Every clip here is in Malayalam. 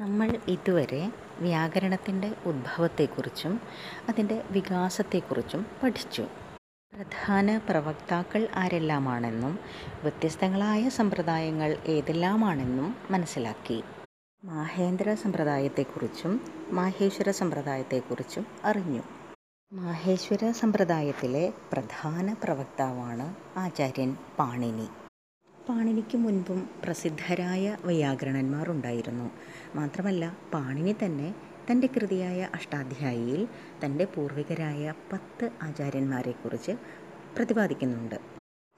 നമ്മൾ ഇതുവരെ വ്യാകരണത്തിന്റെ ഉദ്ഭവത്തെക്കുറിച്ചും അതിന്റെ വികാസത്തെക്കുറിച്ചും പഠിച്ചു. പ്രധാന പ്രവക്താക്കൾ ആരെല്ലാമാണെന്നും വ്യത്യസ്തങ്ങളായ സമ്പ്രദായങ്ങൾ ഏതെല്ലാമാണെന്നും മനസ്സിലാക്കി. മാഹേന്ദ്ര സമ്പ്രദായത്തെക്കുറിച്ചും മാഹേശ്വര സമ്പ്രദായത്തെക്കുറിച്ചും അറിഞ്ഞു. മാഹേശ്വര സമ്പ്രദായത്തിലെ പ്രധാന പ്രവക്താവാണ് ആചാര്യൻ പാണിനി. പാണിനിക്ക് മുൻപും പ്രസിദ്ധരായ വൈയാകരണന്മാർ ഉണ്ടായിരുന്നു മാത്രമല്ല പാണിനി തന്നെ തന്റെ കൃതിയായ അഷ്ടാധ്യായിയിൽ തന്റെ പൂർവികരായ പത്ത് ആചാര്യന്മാരെക്കുറിച്ച് പ്രതിപാദിക്കുന്നുണ്ട്.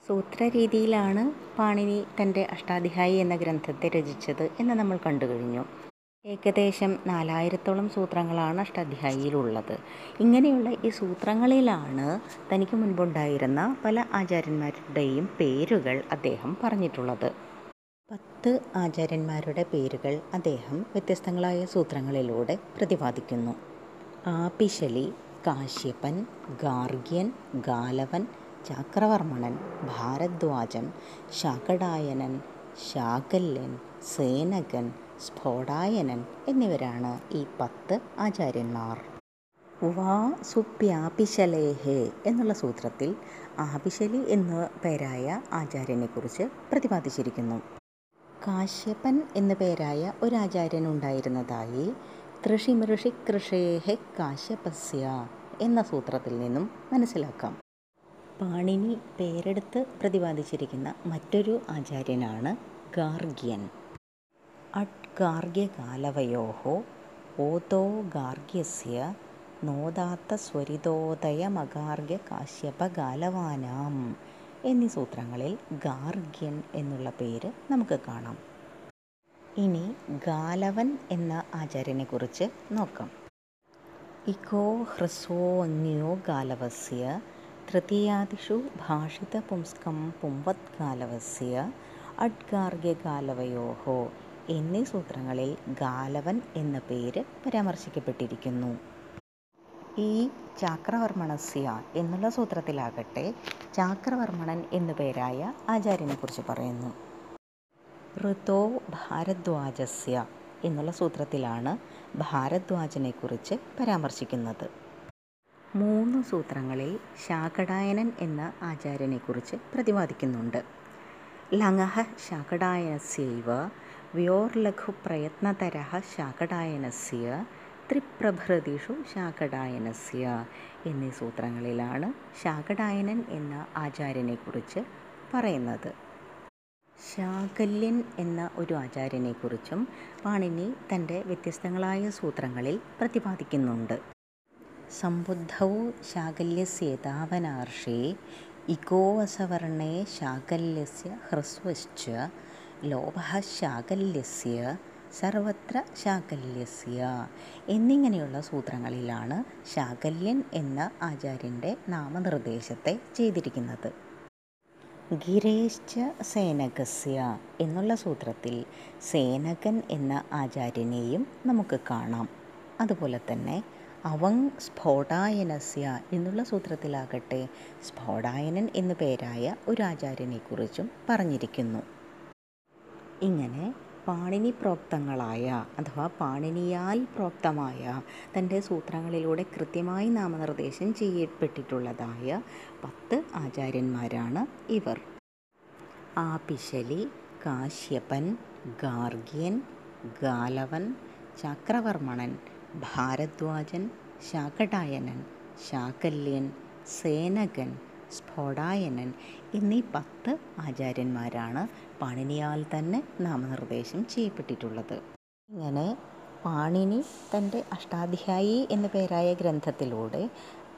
സൂത്ര രീതിയിലാണ് പാണിനി തന്റെ അഷ്ടാധ്യായി എന്ന ഗ്രന്ഥത്തെ രചിച്ചത് എന്ന് നമ്മൾ കണ്ടു കഴിഞ്ഞു ഏകദേശം നാലായിരത്തോളം സൂത്രങ്ങളാണ് അഷ്ടാധ്യായിയിലുള്ളത്. ഇങ്ങനെയുള്ള ഈ സൂത്രങ്ങളിലാണ് തനിക്ക് മുൻപുണ്ടായിരുന്ന പല ആചാര്യന്മാരുടെയും പേരുകൾ അദ്ദേഹം പറഞ്ഞിട്ടുള്ളത്. പത്ത് ആചാര്യന്മാരുടെ പേരുകൾ അദ്ദേഹം വ്യത്യസ്തങ്ങളായ സൂത്രങ്ങളിലൂടെ പ്രതിപാദിക്കുന്നു. ആപിശലി കാശ്യപ്പൻ ഗാർഗ്യൻ ഗാലവൻ ചാക്രവർമ്മണൻ ഭാരദ്വാജൻ ശാകടായനൻ ശാകല്യൻ സേനകൻ സ്ഫോടായനൻ എന്നിവരാണ് ഈ പത്ത് ആചാര്യന്മാർ. വാ സുപ്യാപിശലേഹേ എന്നുള്ള സൂത്രത്തിൽ ആപിശലി എന്ന പേരായ ആചാര്യനെക്കുറിച്ച് പ്രതിപാദിച്ചിരിക്കുന്നു. കാശ്യപൻ എന്ന പേരായ ഒരു ആചാര്യൻ ഉണ്ടായിരുന്നതായി തൃഷിമൃഷി കൃഷേഹെ കാശ്യപസ്യ എന്ന സൂത്രത്തിൽ നിന്നും മനസ്സിലാക്കാം. പാണിനി പേരെടുത്ത് പ്രതിപാദിച്ചിരിക്കുന്ന മറ്റൊരു ആചാര്യനാണ് ഗാർഗ്യൻ. അഡ് ഗാർഗ്യകാലവയോ ഓതോ ഗാർഗ്യസ്യ നോദാത്ത സ്വരിതോദയമഗാർഗ്യ കാശ്യപകാലവാനാം എന്നീ സൂത്രങ്ങളിൽ ഗാർഗ്യൻ എന്നുള്ള പേര് നമുക്ക് കാണാം. ഇനി ഗാലവൻ എന്ന ആചാര്യനെ കുറിച്ച് നോക്കാം. ഇക്കോ ഹ്രസ്വോ അങ്ങിയോ ഗാലവസ്യ തൃതീയാദിഷു ഭാഷിത പുംസ്കം പുംവത് ഗാലവസ്യ അഡ്ഗാർഗ്യകാലവയോഹോ എന്നീ സൂത്രങ്ങളിൽ ഗാലവൻ എന്ന പേര് പരാമർശിക്കപ്പെട്ടിരിക്കുന്നു. ഈ ചാക്രവർമ്മണസ്യ എന്നുള്ള സൂത്രത്തിലാകട്ടെ ചാക്രവർമ്മണൻ എന്നു പേരായ ആചാര്യനെക്കുറിച്ച് പറയുന്നു. ഋതോ ഭാരദ്വാജസ്യ എന്നുള്ള സൂത്രത്തിലാണ് ഭാരദ്വാജനെക്കുറിച്ച് പരാമർശിക്കുന്നത്. മൂന്ന് സൂത്രങ്ങളിൽ ശാകടായനൻ എന്ന ആചാര്യനെക്കുറിച്ച് പ്രതിപാദിക്കുന്നുണ്ട്. ലങ്ങഹ ശാകടായനസ്യൈവ വ്യോർലഘുപ്രയത്നതര ശാകടായനസ്യ ത്രിപ്രഭൃതിഷു ശാകടായനസ്യ എന്നീ സൂത്രങ്ങളിലാണ് ശാകടായനൻ എന്ന ആചാര്യനെക്കുറിച്ച് പറയുന്നത്. ശാകല്യൻ എന്ന ഒരു ആചാര്യനെക്കുറിച്ചും പാണിനി തന്റെ വ്യത്യസ്തങ്ങളായ സൂത്രങ്ങളിൽ പ്രതിപാദിക്കുന്നുണ്ട്. സംബുദ്ധൗ ശാകല്യസ്യേതാവനാർഷേ ഇഗോവസവർണേ ശാകല്യസ്യ ഹ്രസ്വശ്ച ലോഭഃ ശാകല്യസ്യ സർവത്ര ശാകല്യസ്യ എന്നിങ്ങനെയുള്ള സൂത്രങ്ങളിലാണ് ശാകല്യൻ എന്ന ആചാര്യന്റെ നാമനിർദ്ദേശത്തെ ചെയ്തിരിക്കുന്നത്. ഗിരേശ്ച സേനകസ്യ എന്നുള്ള സൂത്രത്തിൽ സേനകൻ എന്ന ആചാര്യനെയും നമുക്ക് കാണാം. അതുപോലെ തന്നെ അവങ് സ്ഫോടായനസ്യ എന്നുള്ള സൂത്രത്തിലാകട്ടെ സ്ഫോടായനൻ എന്നു പേരായ ഒരു ആചാര്യനെക്കുറിച്ചും പറഞ്ഞിരിക്കുന്നു. ഇങ്ങനെ പാണിനി പ്രോക്തങ്ങളായ അഥവാ പാണിനിയാൽ പ്രോക്തമായ തന്റെ സൂത്രങ്ങളിലൂടെ കൃത്യമായി നാമനിർദ്ദേശം ചെയ്യപ്പെട്ടിട്ടുള്ളതായ പത്ത് ആചാര്യന്മാരാണ് ഇവർ. ആപിശലി കാശ്യപൻ ഗാർഗ്യൻ ഗാലവൻ ചക്രവർമ്മണൻ ഭാരദ്വാജൻ ശാകടായനൻ ശാകല്യൻ സേനകൻ സ്ഫോടായനൻ എന്നീ പത്ത് ആചാര്യന്മാരാണ് പാണിനിയാൽ തന്നെ നാമനിർദ്ദേശം ചെയ്യപ്പെട്ടിട്ടുള്ളത്. ഇങ്ങനെ പാണിനി തന്റെ അഷ്ടാധ്യായി എന്ന പേരായ ഗ്രന്ഥത്തിലൂടെ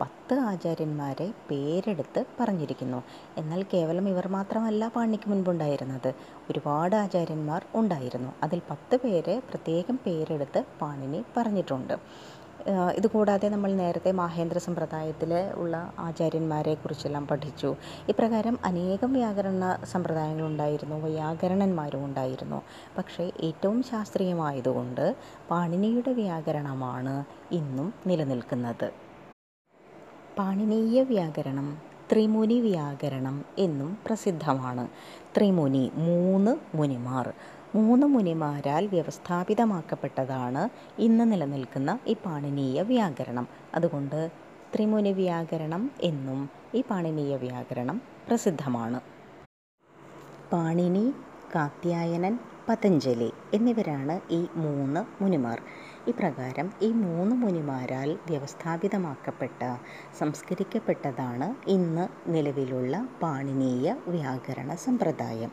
പത്ത് ആചാര്യന്മാരെ പേരെടുത്ത് പറഞ്ഞിരിക്കുന്നു. എന്നാൽ കേവലം ഇവർ മാത്രമല്ല പാണിക്ക് മുൻപുണ്ടായിരുന്നത്. ഒരുപാട് ആചാര്യന്മാർ ഉണ്ടായിരുന്നു. അതിൽ പത്ത് പേരെ പ്രത്യേകം പേരെടുത്ത് പാണിനി പറഞ്ഞിട്ടുണ്ട്. ഇതുകൂടാതെ നമ്മൾ നേരത്തെ മാഹേന്ദ്ര സമ്പ്രദായത്തിൽ ഉള്ള ആചാര്യന്മാരെ കുറിച്ചെല്ലാം പഠിച്ചു. ഇപ്രകാരം അനേകം വ്യാകരണ സമ്പ്രദായങ്ങളുണ്ടായിരുന്നു വ്യാകരണന്മാരും ഉണ്ടായിരുന്നു. പക്ഷേ ഏറ്റവും ശാസ്ത്രീയമായതുകൊണ്ട് പാണിനിയുടെ വ്യാകരണമാണ് ഇന്നും നിലനിൽക്കുന്നത്. പാണിനീയ വ്യാകരണം ത്രിമുനി വ്യാകരണം എന്നും പ്രസിദ്ധമാണ്. ത്രിമുനി മൂന്ന് മുനിമാർ. മൂന്ന് മുനിമാരാൽ വ്യവസ്ഥാപിതമാക്കപ്പെട്ടതാണ് ഇന്ന് നിലനിൽക്കുന്ന ഈ പാണിനീയ വ്യാകരണം. അതുകൊണ്ട് ത്രിമുനി വ്യാകരണം എന്നും ഈ പാണിനീയ വ്യാകരണം പ്രസിദ്ധമാണ്. പാണിനി കാത്യായനൻ പതഞ്ജലി എന്നിവരാണ് ഈ മൂന്ന് മുനിമാർ. ഇപ്രകാരം ഈ മൂന്ന് മുനിമാരാൽ വ്യവസ്ഥാപിതമാക്കപ്പെട്ട സംസ്കരിക്കപ്പെട്ടതാണ് ഇന്ന് നിലവിലുള്ള പാണിനീയ വ്യാകരണ സമ്പ്രദായം.